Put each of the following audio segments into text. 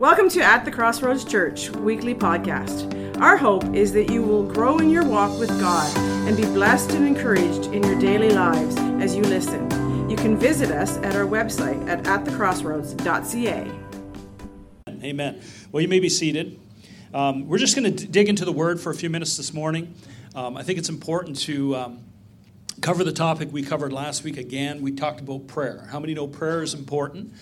Welcome to At the Crossroads Church weekly podcast. Our hope is that you will grow in your walk with God and be blessed and encouraged in your daily lives as you listen. You can visit us at our website at atthecrossroads.ca. Amen. Well, you may be seated. Um, we're just going to dig into the Word for a few minutes this morning. Um, I think it's important to um, cover the topic we covered last week again. We talked about prayer. How many know prayer is important?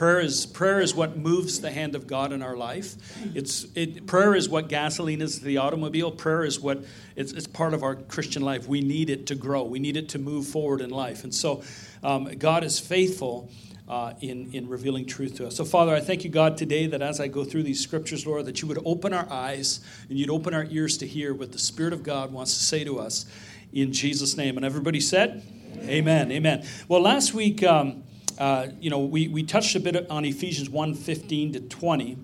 Prayer is, prayer is what moves the hand of God in our life. It's, it, prayer is what gasoline is to the automobile. Prayer is what it's, it's part of our Christian life. We need it to grow, we need it to move forward in life. And so um, God is faithful. Uh, in, in revealing truth to us. So, Father, I thank you, God, today that as I go through these scriptures, Lord, that you would open our eyes and you'd open our ears to hear what the Spirit of God wants to say to us in Jesus' name. And everybody said, Amen. Amen. Amen. Well, last week, um, uh, you know, we, we touched a bit on Ephesians 1 15 to 20.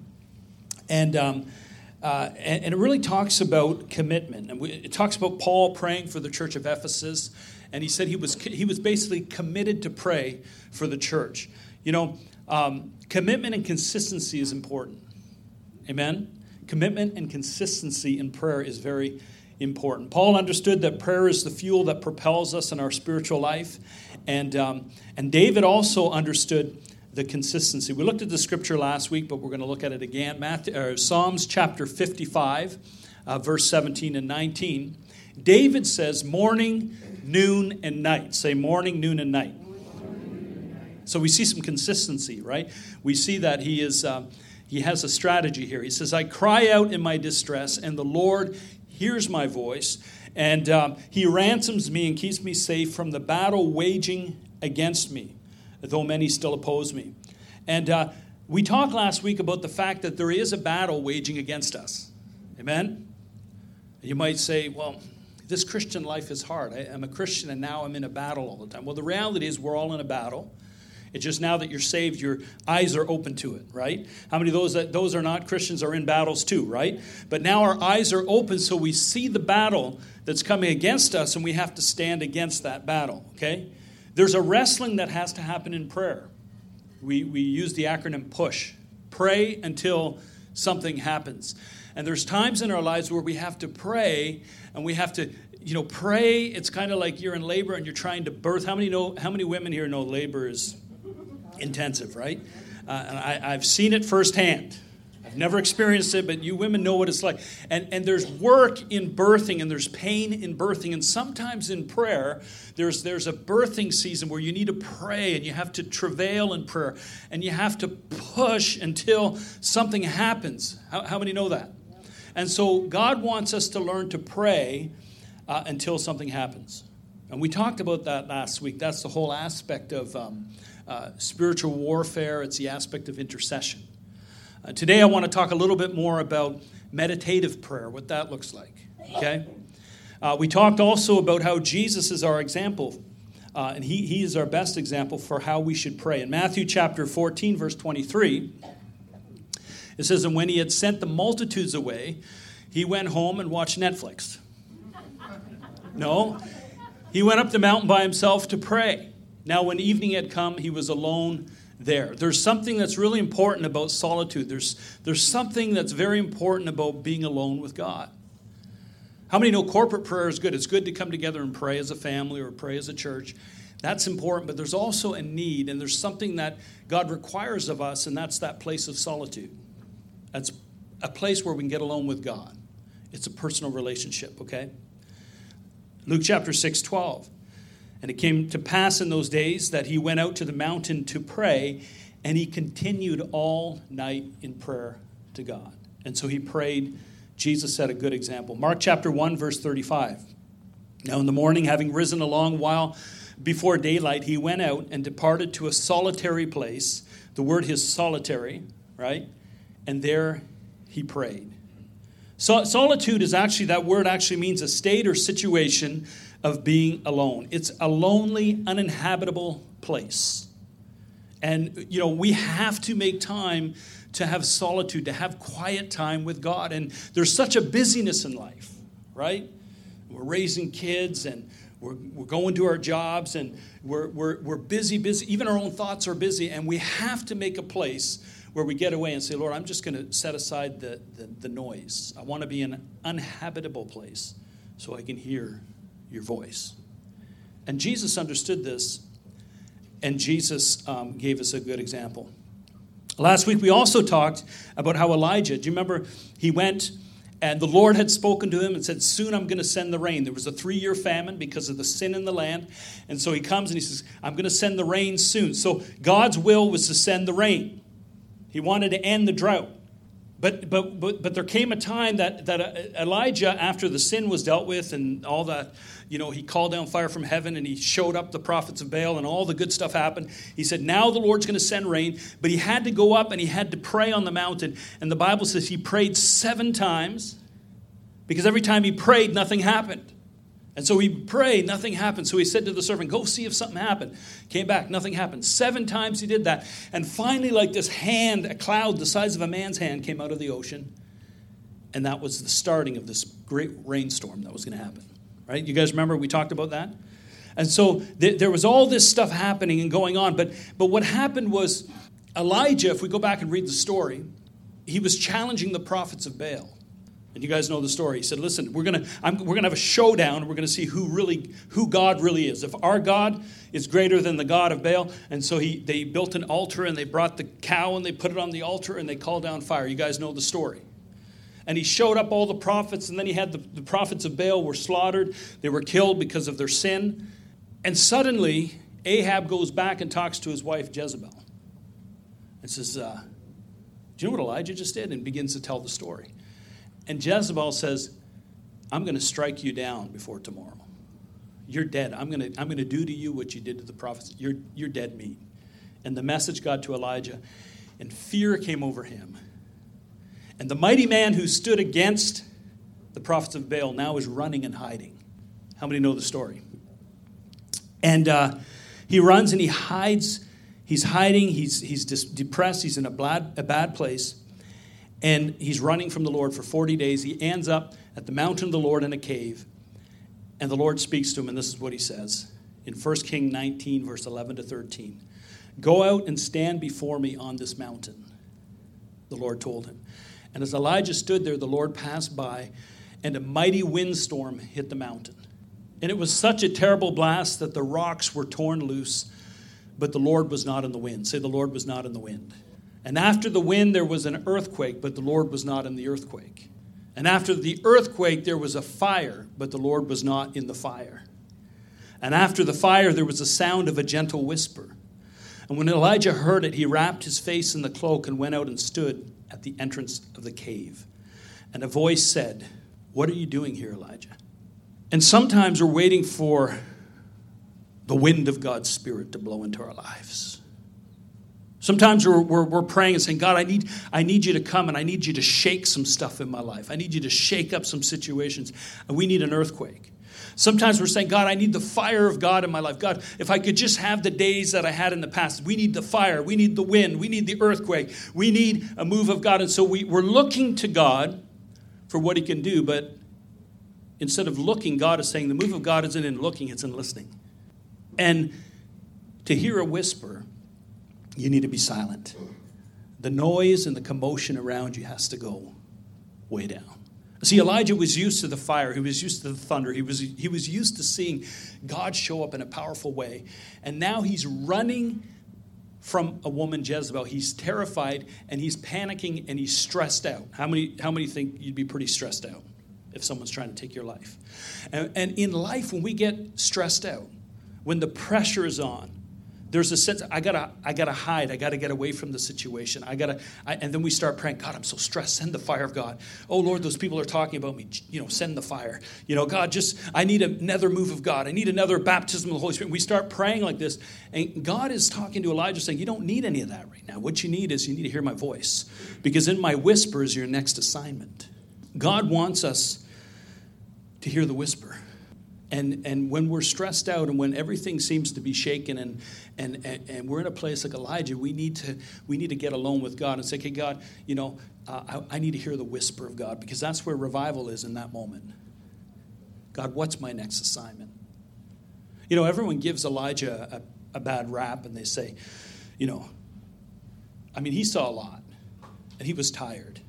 And, um, uh, and, and, it really talks about commitment. And we, it talks about Paul praying for the church of Ephesus. And he said he was, he was basically committed to pray for the church. You know, um, commitment and consistency is important. Amen? Commitment and consistency in prayer is very important. Paul understood that prayer is the fuel that propels us in our spiritual life. And, um, and David also understood the consistency. We looked at the scripture last week, but we're going to look at it again. Matthew, uh, Psalms chapter 55, uh, verse 17 and 19. David says, morning, noon, and night. Say morning, noon, and night. So we see some consistency, right? We see that he is. Um, he has a strategy here. He says, I cry out in my distress, and the Lord hears my voice. And um, he ransoms me and keeps me safe from the battle waging against me, though many still oppose me. And uh, we talked last week about the fact that there is a battle waging against us. Amen? You might say, well, this Christian life is hard. I, am a Christian and now I'm in a battle all the time. Well, the reality is we're all in a battle. It's just now that you're saved, your eyes are open to it, right? How many of those that those are not Christians are in battles too, right? But now our eyes are open so we see the battle that's coming against us and we have to stand against that battle, okay? There's a wrestling that has to happen in prayer. We, we use the acronym PUSH pray until something happens. And there's times in our lives where we have to pray and we have to you know pray it's kind of like you're in labor and you're trying to birth how many know how many women here know labor is intensive, right? Uh, and I, I've seen it firsthand. I've never experienced it, but you women know what it's like. And, and there's work in birthing, and there's pain in birthing. And sometimes in prayer, there's, there's a birthing season where you need to pray and you have to travail in prayer and you have to push until something happens. How, how many know that? And so God wants us to learn to pray uh, until something happens. And we talked about that last week. That's the whole aspect of. Um, uh, spiritual warfare, it's the aspect of intercession. Uh, today, I want to talk a little bit more about meditative prayer, what that looks like. Okay? Uh, we talked also about how Jesus is our example, uh, and he, he is our best example for how we should pray. In Matthew chapter 14, verse 23, it says, And when he had sent the multitudes away, he went home and watched Netflix. No, he went up the mountain by himself to pray. Now, when evening had come, he was alone there. There's something that's really important about solitude. There's, there's something that's very important about being alone with God. How many know corporate prayer is good? It's good to come together and pray as a family or pray as a church. That's important, but there's also a need, and there's something that God requires of us, and that's that place of solitude. That's a place where we can get alone with God. It's a personal relationship, okay? Luke chapter 6 12. And it came to pass in those days that he went out to the mountain to pray, and he continued all night in prayer to God. And so he prayed. Jesus set a good example. Mark chapter 1, verse 35. Now, in the morning, having risen a long while before daylight, he went out and departed to a solitary place. The word is solitary, right? And there he prayed. So, solitude is actually, that word actually means a state or situation of being alone. It's a lonely, uninhabitable place. And, you know, we have to make time to have solitude, to have quiet time with God. And there's such a busyness in life, right? We're raising kids and we're, we're going to our jobs and we're, we're, we're busy, busy. Even our own thoughts are busy. And we have to make a place where we get away and say, Lord, I'm just going to set aside the, the, the noise. I want to be an uninhabitable place so I can hear your voice. And Jesus understood this, and Jesus um, gave us a good example. Last week, we also talked about how Elijah, do you remember? He went and the Lord had spoken to him and said, Soon I'm going to send the rain. There was a three year famine because of the sin in the land. And so he comes and he says, I'm going to send the rain soon. So God's will was to send the rain. He wanted to end the drought. But, but, but, but there came a time that, that Elijah, after the sin was dealt with and all that, you know, he called down fire from heaven and he showed up the prophets of Baal and all the good stuff happened. He said, Now the Lord's going to send rain. But he had to go up and he had to pray on the mountain. And the Bible says he prayed seven times because every time he prayed, nothing happened. And so he prayed, nothing happened. So he said to the servant, Go see if something happened. Came back, nothing happened. Seven times he did that. And finally, like this hand, a cloud the size of a man's hand, came out of the ocean. And that was the starting of this great rainstorm that was going to happen. Right? You guys remember we talked about that? And so th- there was all this stuff happening and going on. But, but what happened was Elijah, if we go back and read the story, he was challenging the prophets of Baal. And you guys know the story. He said, "Listen, we're gonna I'm, we're gonna have a showdown. We're gonna see who really who God really is. If our God is greater than the God of Baal." And so he they built an altar and they brought the cow and they put it on the altar and they called down fire. You guys know the story. And he showed up all the prophets, and then he had the, the prophets of Baal were slaughtered. They were killed because of their sin. And suddenly, Ahab goes back and talks to his wife Jezebel and says, uh, Do you know what Elijah just did? And begins to tell the story. And Jezebel says, I'm going to strike you down before tomorrow. You're dead. I'm going to, I'm going to do to you what you did to the prophets. You're, you're dead meat. And the message got to Elijah, and fear came over him. And the mighty man who stood against the prophets of Baal now is running and hiding. How many know the story? And uh, he runs and he hides. He's hiding. He's, he's depressed. He's in a bad, a bad place and he's running from the Lord for 40 days. He ends up at the mountain of the Lord in a cave, and the Lord speaks to him, and this is what he says in 1 King 19, verse 11 to 13. Go out and stand before me on this mountain, the Lord told him. And as Elijah stood there, the Lord passed by, and a mighty windstorm hit the mountain. And it was such a terrible blast that the rocks were torn loose, but the Lord was not in the wind. Say, the Lord was not in the wind. And after the wind, there was an earthquake, but the Lord was not in the earthquake. And after the earthquake, there was a fire, but the Lord was not in the fire. And after the fire, there was a sound of a gentle whisper. And when Elijah heard it, he wrapped his face in the cloak and went out and stood at the entrance of the cave. And a voice said, What are you doing here, Elijah? And sometimes we're waiting for the wind of God's Spirit to blow into our lives. Sometimes we're, we're, we're, praying and saying, God, I need, I need you to come and I need you to shake some stuff in my life. I need you to shake up some situations. And we need an earthquake. Sometimes we're saying, God, I need the fire of God in my life. God, if I could just have the days that I had in the past, we need the fire, we need the wind, we need the earthquake, we need a move of God. And so we, we're looking to God for what He can do, but instead of looking, God is saying the move of God isn't in looking, it's in listening. And to hear a whisper, you need to be silent. The noise and the commotion around you has to go way down. See, Elijah was used to the fire. He was used to the thunder. He was, he was used to seeing God show up in a powerful way. And now he's running from a woman, Jezebel. He's terrified and he's panicking and he's stressed out. How many, how many think you'd be pretty stressed out if someone's trying to take your life? And, and in life, when we get stressed out, when the pressure is on, there's a sense I gotta I gotta hide. I gotta get away from the situation. I gotta I, and then we start praying. God, I'm so stressed. Send the fire of God. Oh Lord, those people are talking about me. You know, send the fire. You know, God, just I need another move of God. I need another baptism of the Holy Spirit. We start praying like this, and God is talking to Elijah, saying, "You don't need any of that right now. What you need is you need to hear my voice, because in my whisper is your next assignment. God wants us to hear the whisper." And, and when we're stressed out and when everything seems to be shaken and, and, and, and, we're in a place like Elijah, we need to, we need to get alone with God and say, okay, God, you know, uh, I, I need to hear the whisper of God because that's where revival is in that moment. God, what's my next assignment? You know, everyone gives Elijah a, a bad rap and they say, you know, I mean, he saw a lot. and he was tired.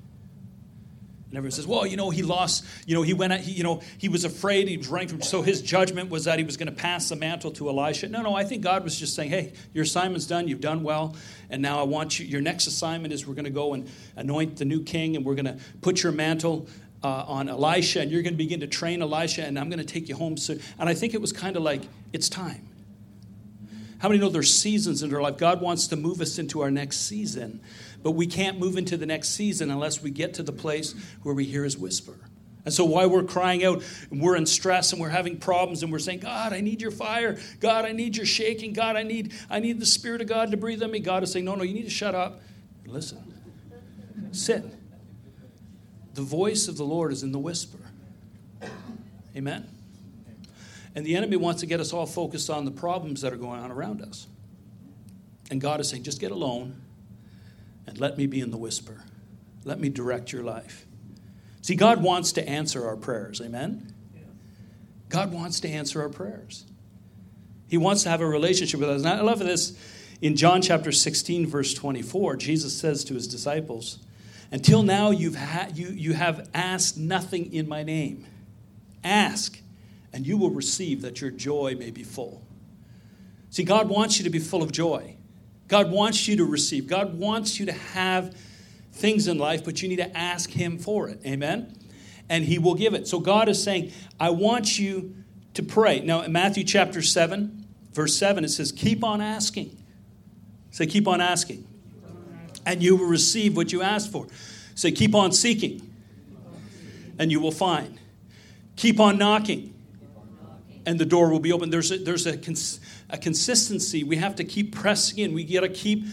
And everyone says, well, you know, he lost, you know, he went, he, you know, he was afraid, he was running from, so his judgment was that he was going to pass the mantle to Elisha. No, no, I think God was just saying, hey, your assignment's done, you've done well, and now I want you, your next assignment is we're going to go and anoint the new king, and we're going to put your mantle uh, on Elisha, and you're going to begin to train Elisha, and I'm going to take you home soon. And I think it was kind of like, it's time. How many know there's seasons in our life? God wants to move us into our next season, but we can't move into the next season unless we get to the place where we hear His whisper. And so, why we're crying out and we're in stress and we're having problems and we're saying, God, I need your fire. God, I need your shaking. God, I need, I need the Spirit of God to breathe on me. God is saying, No, no, you need to shut up listen. Sit. The voice of the Lord is in the whisper. Amen. And the enemy wants to get us all focused on the problems that are going on around us. And God is saying, just get alone and let me be in the whisper. Let me direct your life. See, God wants to answer our prayers. Amen? God wants to answer our prayers. He wants to have a relationship with us. And I love this in John chapter 16, verse 24. Jesus says to his disciples, Until now you've ha- you, you have asked nothing in my name. Ask and you will receive that your joy may be full. See, God wants you to be full of joy. God wants you to receive. God wants you to have things in life, but you need to ask Him for it. Amen? And He will give it. So God is saying, I want you to pray. Now, in Matthew chapter 7, verse 7, it says, Keep on asking. Say, Keep on asking. And you will receive what you ask for. Say, Keep on seeking. And you will find. Keep on knocking and the door will be open. There's a, there's a, cons- a consistency. We have to keep pressing in. We got to keep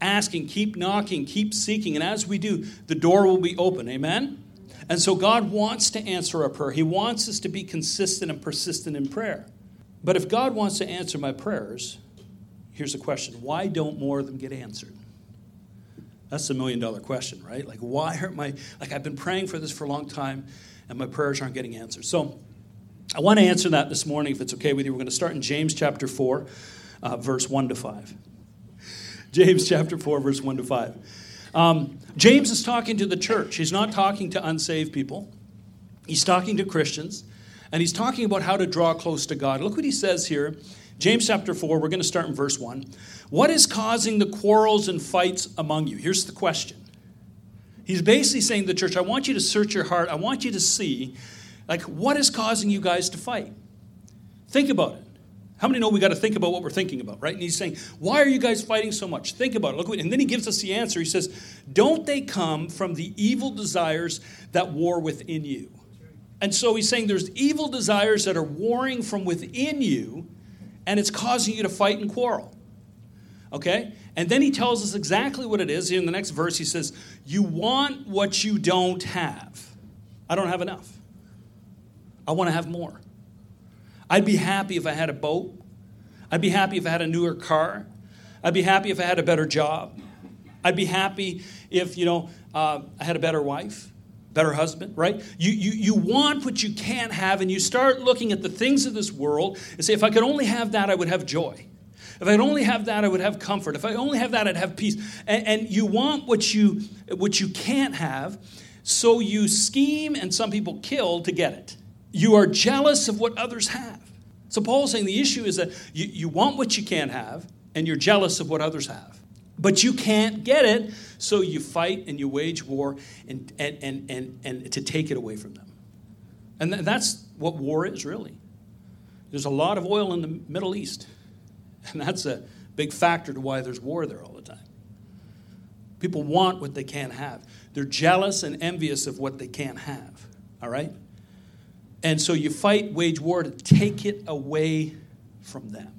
asking, keep knocking, keep seeking. And as we do, the door will be open. Amen? And so God wants to answer our prayer. He wants us to be consistent and persistent in prayer. But if God wants to answer my prayers, here's the question why don't more of them get answered? That's the million dollar question, right? Like, why aren't my, like, I've been praying for this for a long time and my prayers aren't getting answered. So, I want to answer that this morning, if it's okay with you. We're going to start in James chapter 4, uh, verse 1 to 5. James chapter 4, verse 1 to 5. Um, James is talking to the church. He's not talking to unsaved people, he's talking to Christians, and he's talking about how to draw close to God. Look what he says here. James chapter 4, we're going to start in verse 1. What is causing the quarrels and fights among you? Here's the question. He's basically saying to the church, I want you to search your heart. I want you to see like, what is causing you guys to fight? Think about it. How many know we got to think about what we're thinking about, right? And he's saying, Why are you guys fighting so much? Think about it. Look, and then he gives us the answer. He says, Don't they come from the evil desires that war within you? And so he's saying there's evil desires that are warring from within you, and it's causing you to fight and quarrel. Okay? And then he tells us exactly what it is. In the next verse, he says, You want what you don't have. I don't have enough. I want to have more. I'd be happy if I had a boat. I'd be happy if I had a newer car. I'd be happy if I had a better job. I'd be happy if, you know, uh, I had a better wife, better husband, right? You, you, you want what you can't have, and you start looking at the things of this world and say, if I could only have that, I would have joy. If I'd only have that, I would have comfort. If I only have that, I'd have peace. And, and you want what you, what you can't have, so you scheme and some people kill to get it. You are jealous of what others have. So Paul's saying the issue is that you, you want what you can't have, and you're jealous of what others have. But you can't get it, so you fight and you wage war and, and, and, and, and to take it away from them. And that's what war is, really. There's a lot of oil in the Middle East, and that's a big factor to why there's war there all the time. People want what they can't have. They're jealous and envious of what they can't have. All right? And so you fight, wage war to take it away from them.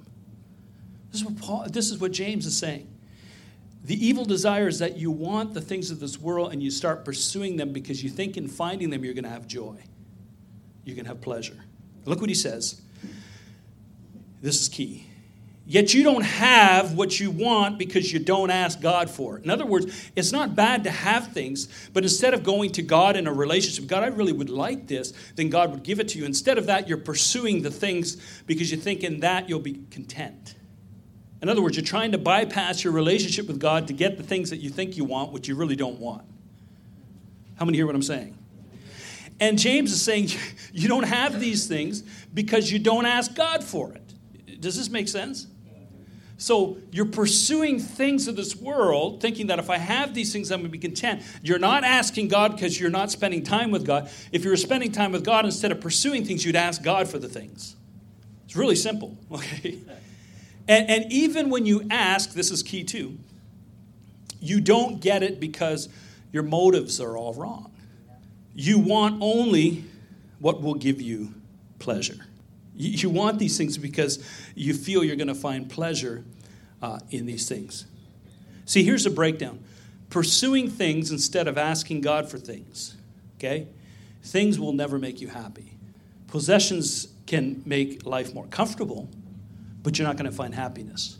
This is what, Paul, this is what James is saying. The evil desire is that you want the things of this world and you start pursuing them because you think in finding them you're going to have joy. You're going to have pleasure. Look what he says. This is key. Yet you don't have what you want because you don't ask God for it. In other words, it's not bad to have things, but instead of going to God in a relationship, God, I really would like this, then God would give it to you. Instead of that, you're pursuing the things because you think in that you'll be content. In other words, you're trying to bypass your relationship with God to get the things that you think you want, which you really don't want. How many hear what I'm saying? And James is saying you don't have these things because you don't ask God for it. Does this make sense? So you're pursuing things of this world, thinking that if I have these things, I'm going to be content. You're not asking God because you're not spending time with God. If you were spending time with God instead of pursuing things, you'd ask God for the things. It's really simple, okay? And, and even when you ask, this is key too, you don't get it because your motives are all wrong. You want only what will give you pleasure. You want these things because you feel you're going to find pleasure uh, in these things. See, here's a breakdown pursuing things instead of asking God for things, okay? Things will never make you happy. Possessions can make life more comfortable, but you're not going to find happiness.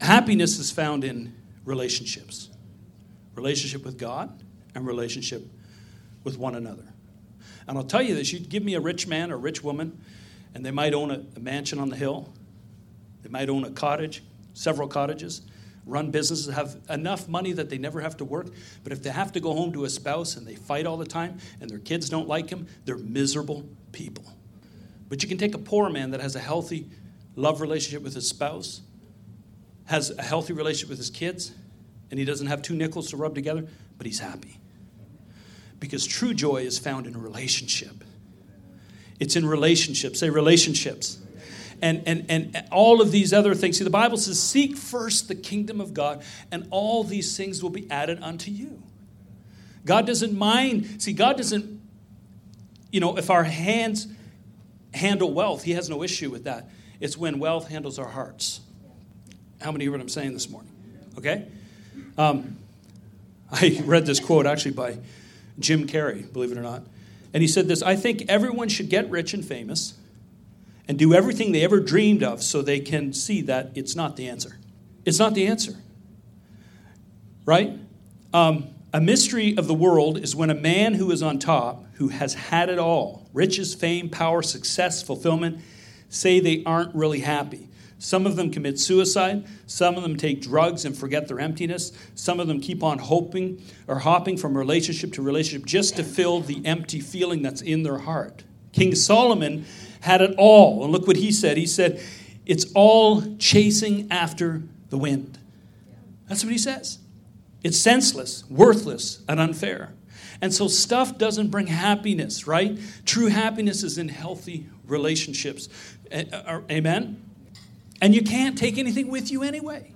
Happiness is found in relationships relationship with God and relationship with one another. And I'll tell you this you'd give me a rich man or rich woman, and they might own a, a mansion on the hill, they might own a cottage, several cottages, run businesses, have enough money that they never have to work. But if they have to go home to a spouse and they fight all the time and their kids don't like them, they're miserable people. But you can take a poor man that has a healthy love relationship with his spouse, has a healthy relationship with his kids, and he doesn't have two nickels to rub together, but he's happy. Because true joy is found in a relationship. It's in relationships. Say relationships. And, and, and all of these other things. See, the Bible says, Seek first the kingdom of God, and all these things will be added unto you. God doesn't mind. See, God doesn't, you know, if our hands handle wealth, He has no issue with that. It's when wealth handles our hearts. How many hear what I'm saying this morning? Okay? Um, I read this quote actually by Jim Carrey, believe it or not. And he said this I think everyone should get rich and famous and do everything they ever dreamed of so they can see that it's not the answer. It's not the answer. Right? Um, a mystery of the world is when a man who is on top, who has had it all riches, fame, power, success, fulfillment say they aren't really happy. Some of them commit suicide. Some of them take drugs and forget their emptiness. Some of them keep on hoping or hopping from relationship to relationship just to fill the empty feeling that's in their heart. King Solomon had it all. And look what he said. He said, It's all chasing after the wind. That's what he says. It's senseless, worthless, and unfair. And so stuff doesn't bring happiness, right? True happiness is in healthy relationships. Amen? And you can't take anything with you anyway.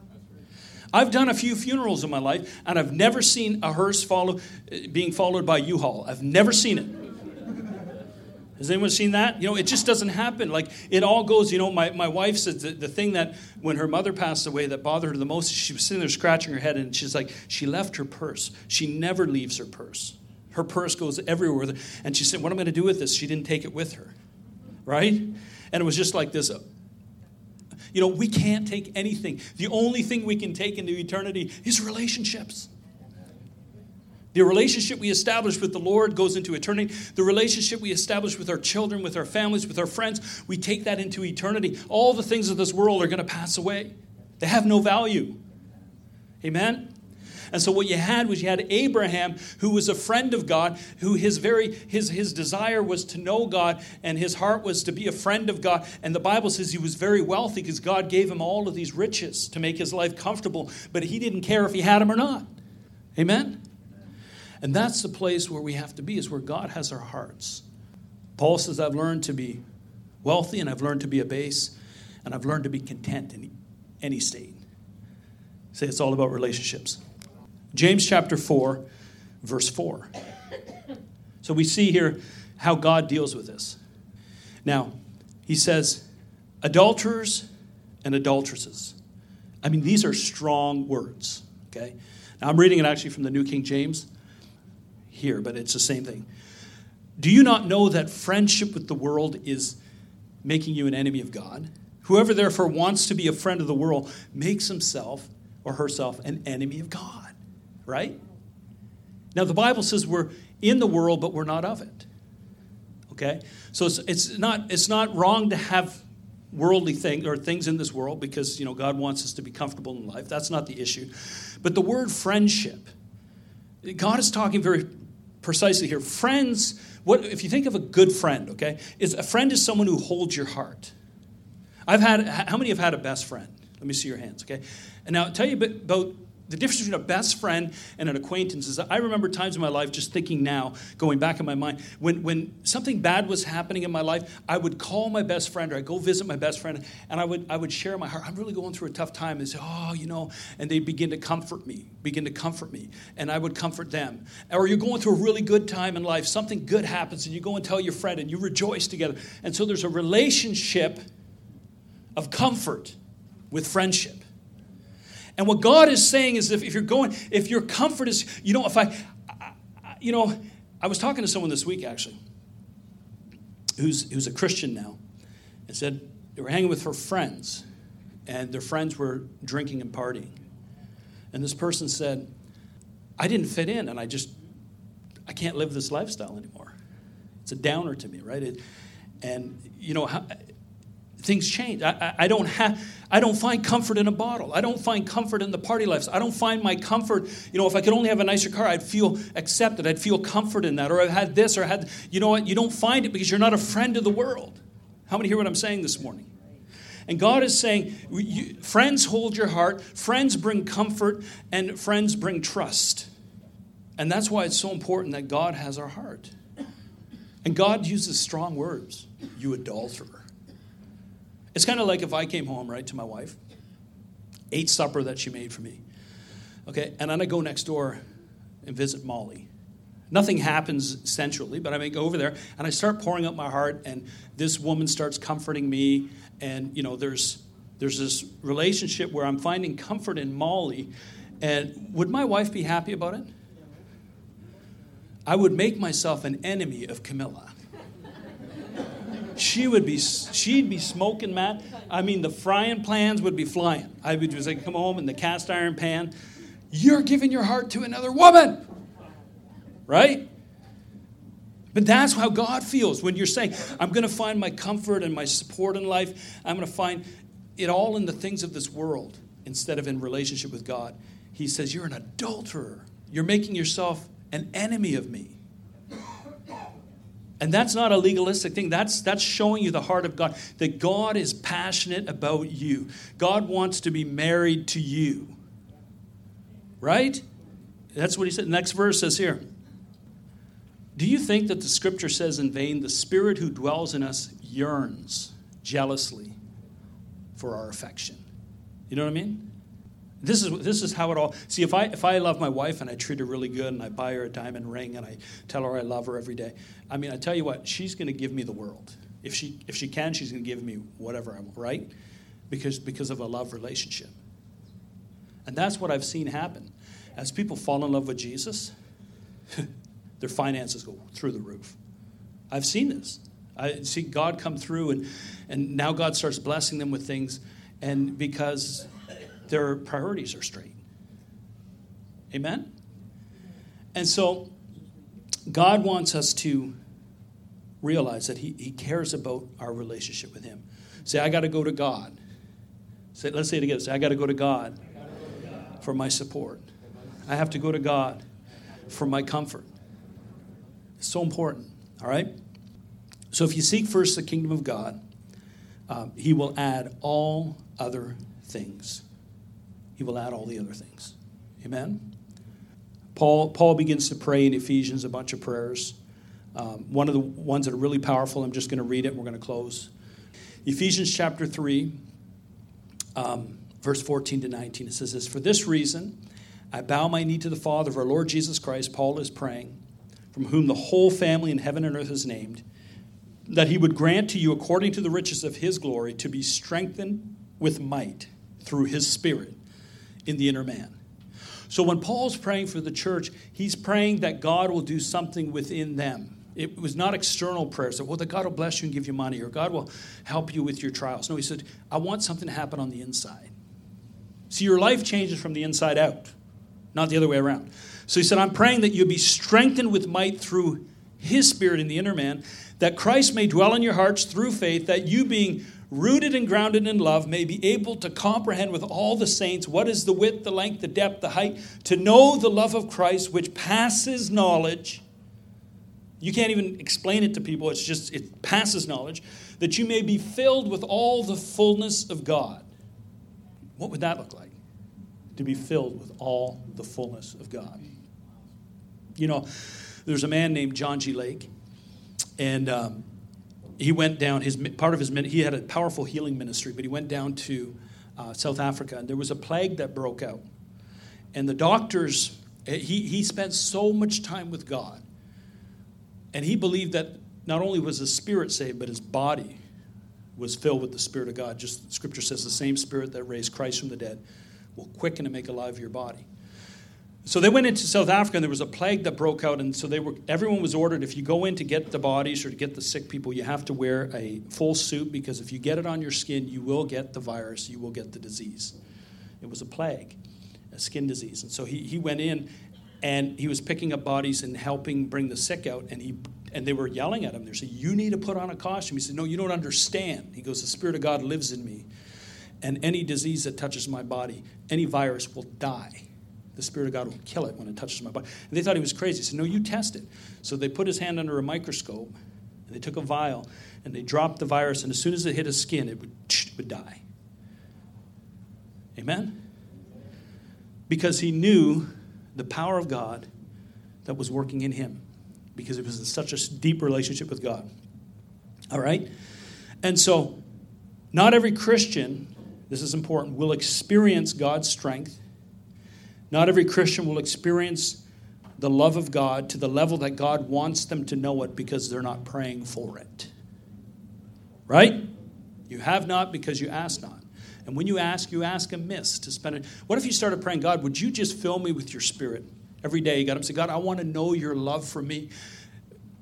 I've done a few funerals in my life, and I've never seen a hearse follow, eh, being followed by U-Haul. I've never seen it. Has anyone seen that? You know, it just doesn't happen. Like, it all goes, you know, my, my wife said the, the thing that when her mother passed away that bothered her the most, she was sitting there scratching her head, and she's like, she left her purse. She never leaves her purse. Her purse goes everywhere. And she said, What am I going to do with this? She didn't take it with her. Right? And it was just like this you know, we can't take anything. The only thing we can take into eternity is relationships. The relationship we establish with the Lord goes into eternity. The relationship we establish with our children, with our families, with our friends, we take that into eternity. All the things of this world are going to pass away, they have no value. Amen? And so what you had was you had Abraham, who was a friend of God, who his very his his desire was to know God, and his heart was to be a friend of God. And the Bible says he was very wealthy because God gave him all of these riches to make his life comfortable, but he didn't care if he had them or not. Amen. And that's the place where we have to be, is where God has our hearts. Paul says, I've learned to be wealthy and I've learned to be a base and I've learned to be content in any state. Say it's all about relationships. James chapter 4, verse 4. So we see here how God deals with this. Now, he says, adulterers and adulteresses. I mean, these are strong words, okay? Now, I'm reading it actually from the New King James here, but it's the same thing. Do you not know that friendship with the world is making you an enemy of God? Whoever therefore wants to be a friend of the world makes himself or herself an enemy of God right? Now, the Bible says we're in the world, but we're not of it. Okay? So it's, it's, not, it's not wrong to have worldly things or things in this world because, you know, God wants us to be comfortable in life. That's not the issue. But the word friendship, God is talking very precisely here. Friends, what if you think of a good friend, okay? Is a friend is someone who holds your heart. I've had how many have had a best friend? Let me see your hands, okay? And now I'll tell you about the difference between a best friend and an acquaintance is I remember times in my life just thinking now, going back in my mind, when, when something bad was happening in my life, I would call my best friend or I'd go visit my best friend and I would, I would share my heart. I'm really going through a tough time. And say, oh, you know, and they'd begin to comfort me, begin to comfort me. And I would comfort them. Or you're going through a really good time in life, something good happens, and you go and tell your friend and you rejoice together. And so there's a relationship of comfort with friendship. And what God is saying is if, if you're going, if your comfort is, you know, if I, I, you know, I was talking to someone this week actually, who's, who's a Christian now, and said they were hanging with her friends, and their friends were drinking and partying. And this person said, I didn't fit in, and I just, I can't live this lifestyle anymore. It's a downer to me, right? It, and, you know, how, things change. I, I, don't have, I don't find comfort in a bottle. I don't find comfort in the party lives. I don't find my comfort, you know, if I could only have a nicer car, I'd feel accepted. I'd feel comfort in that. Or I've had this or had, you know what? You don't find it because you're not a friend of the world. How many hear what I'm saying this morning? And God is saying, friends hold your heart, friends bring comfort, and friends bring trust. And that's why it's so important that God has our heart. And God uses strong words, you adulterer. It's kind of like if I came home, right, to my wife, ate supper that she made for me, okay, and then I go next door and visit Molly. Nothing happens centrally, but I may go over there and I start pouring out my heart, and this woman starts comforting me, and you know, there's there's this relationship where I'm finding comfort in Molly, and would my wife be happy about it? I would make myself an enemy of Camilla she would be she'd be smoking Matt. I mean, the frying pans would be flying. I would just like come home in the cast iron pan. You're giving your heart to another woman, right? But that's how God feels when you're saying, I'm going to find my comfort and my support in life. I'm going to find it all in the things of this world instead of in relationship with God. He says, You're an adulterer. You're making yourself an enemy of me. And that's not a legalistic thing. That's, that's showing you the heart of God, that God is passionate about you. God wants to be married to you. Right? That's what he said. Next verse says here. Do you think that the scripture says in vain, the spirit who dwells in us yearns jealously for our affection? You know what I mean? This is, this is how it all. See, if I, if I love my wife and I treat her really good and I buy her a diamond ring and I tell her I love her every day, I mean, I tell you what, she's going to give me the world. If she, if she can, she's going to give me whatever I want, right? Because, because of a love relationship. And that's what I've seen happen. As people fall in love with Jesus, their finances go through the roof. I've seen this. I see God come through, and, and now God starts blessing them with things. And because their priorities are straight. Amen? And so, God wants us to realize that He, he cares about our relationship with Him. Say, I got to go to God. Say, let's say it together. Say, I got to go to God for my support. I have to go to God for my comfort. It's so important, all right? So if you seek first the kingdom of God, um, He will add all other things he will add all the other things. Amen? Paul, Paul begins to pray in Ephesians a bunch of prayers. Um, one of the ones that are really powerful, I'm just going to read it and we're going to close. Ephesians chapter 3, um, verse 14 to 19. It says this For this reason, I bow my knee to the Father of our Lord Jesus Christ, Paul is praying, from whom the whole family in heaven and earth is named, that he would grant to you, according to the riches of his glory, to be strengthened with might through his Spirit in the inner man. So when Paul's praying for the church, he's praying that God will do something within them. It was not external prayers that, well, that God will bless you and give you money or God will help you with your trials. No, he said, I want something to happen on the inside. See, your life changes from the inside out, not the other way around. So he said, I'm praying that you'll be strengthened with might through his spirit in the inner man, that Christ may dwell in your hearts through faith, that you being rooted and grounded in love, may be able to comprehend with all the saints what is the width, the length, the depth, the height, to know the love of Christ which passes knowledge. You can't even explain it to people, it's just, it passes knowledge, that you may be filled with all the fullness of God. What would that look like? To be filled with all the fullness of God. You know, there's a man named John G. Lake, and um, he went down. His part of his he had a powerful healing ministry, but he went down to uh, South Africa, and there was a plague that broke out, and the doctors. Eh, he he spent so much time with God, and he believed that not only was his spirit saved, but his body was filled with the Spirit of God. Just Scripture says the same Spirit that raised Christ from the dead will quicken and make alive your body. So they went into South Africa, and there was a plague that broke out, and so they were. Everyone was ordered if you go in to get the bodies or to get the sick people, you have to wear a full suit because if you get it on your skin, you will get the virus, you will get the disease. It was a plague, a skin disease, and so he he went in, and he was picking up bodies and helping bring the sick out, and he and they were yelling at him. They said, "You need to put on a costume." He said, "No, you don't understand." He goes, "The Spirit of God lives in me, and any disease that touches my body, any virus will die." The Spirit of God will kill it when it touches my body. And they thought he was crazy. Said, No, you test it. So they put his hand under a microscope, and they took a vial, and they dropped the virus, and as soon as it hit his skin, it would, it would die. Amen? Because he knew the power of God that was working in him, because it was in such a deep relationship with God. All right? And so, not every Christian, this is important, will experience God's strength not every Christian will experience the love of God to the level that God wants them to know it because they're not praying for it. Right? You have not because you ask not. And when you ask, you ask amiss to spend it. What if you started praying, God, would you just fill me with your spirit? Every day you got to say, God, I want to know your love for me.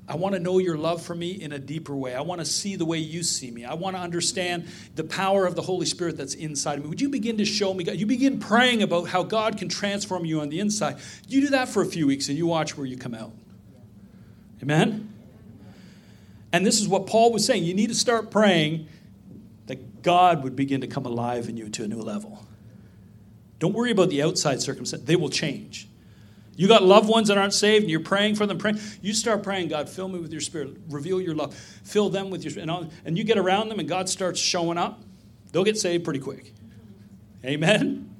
I want to know your love for me in a deeper way. I want to see the way you see me. I want to understand the power of the Holy Spirit that's inside of me. Would you begin to show me? God? You begin praying about how God can transform you on the inside. You do that for a few weeks and you watch where you come out. Amen? And this is what Paul was saying. You need to start praying that God would begin to come alive in you to a new level. Don't worry about the outside circumstance, they will change. You got loved ones that aren't saved and you're praying for them. Praying. You start praying, God, fill me with your spirit. Reveal your love. Fill them with your spirit. And, and you get around them and God starts showing up, they'll get saved pretty quick. Amen?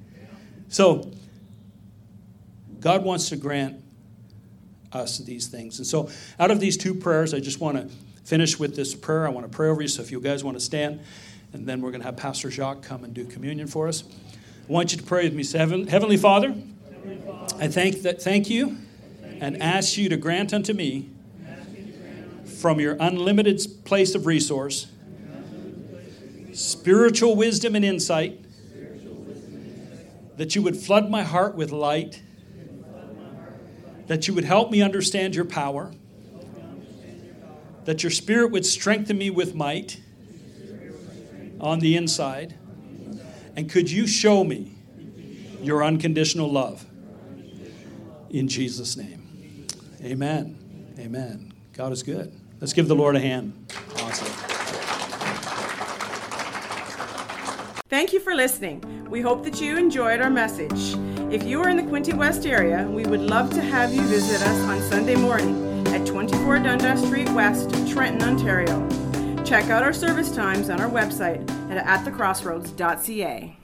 So, God wants to grant us these things. And so, out of these two prayers, I just want to finish with this prayer. I want to pray over you. So, if you guys want to stand, and then we're going to have Pastor Jacques come and do communion for us. I want you to pray with me. Heavenly Father, I thank, that, thank you and ask you to grant unto me from your unlimited place of resource spiritual wisdom and insight that you would flood my heart with light that you would help me understand your power that your spirit would strengthen me with might on the inside and could you show me your unconditional love in Jesus' name. Amen. Amen. God is good. Let's give the Lord a hand. Awesome. Thank you for listening. We hope that you enjoyed our message. If you are in the Quinte West area, we would love to have you visit us on Sunday morning at 24 Dundas Street West, Trenton, Ontario. Check out our service times on our website at atthecrossroads.ca.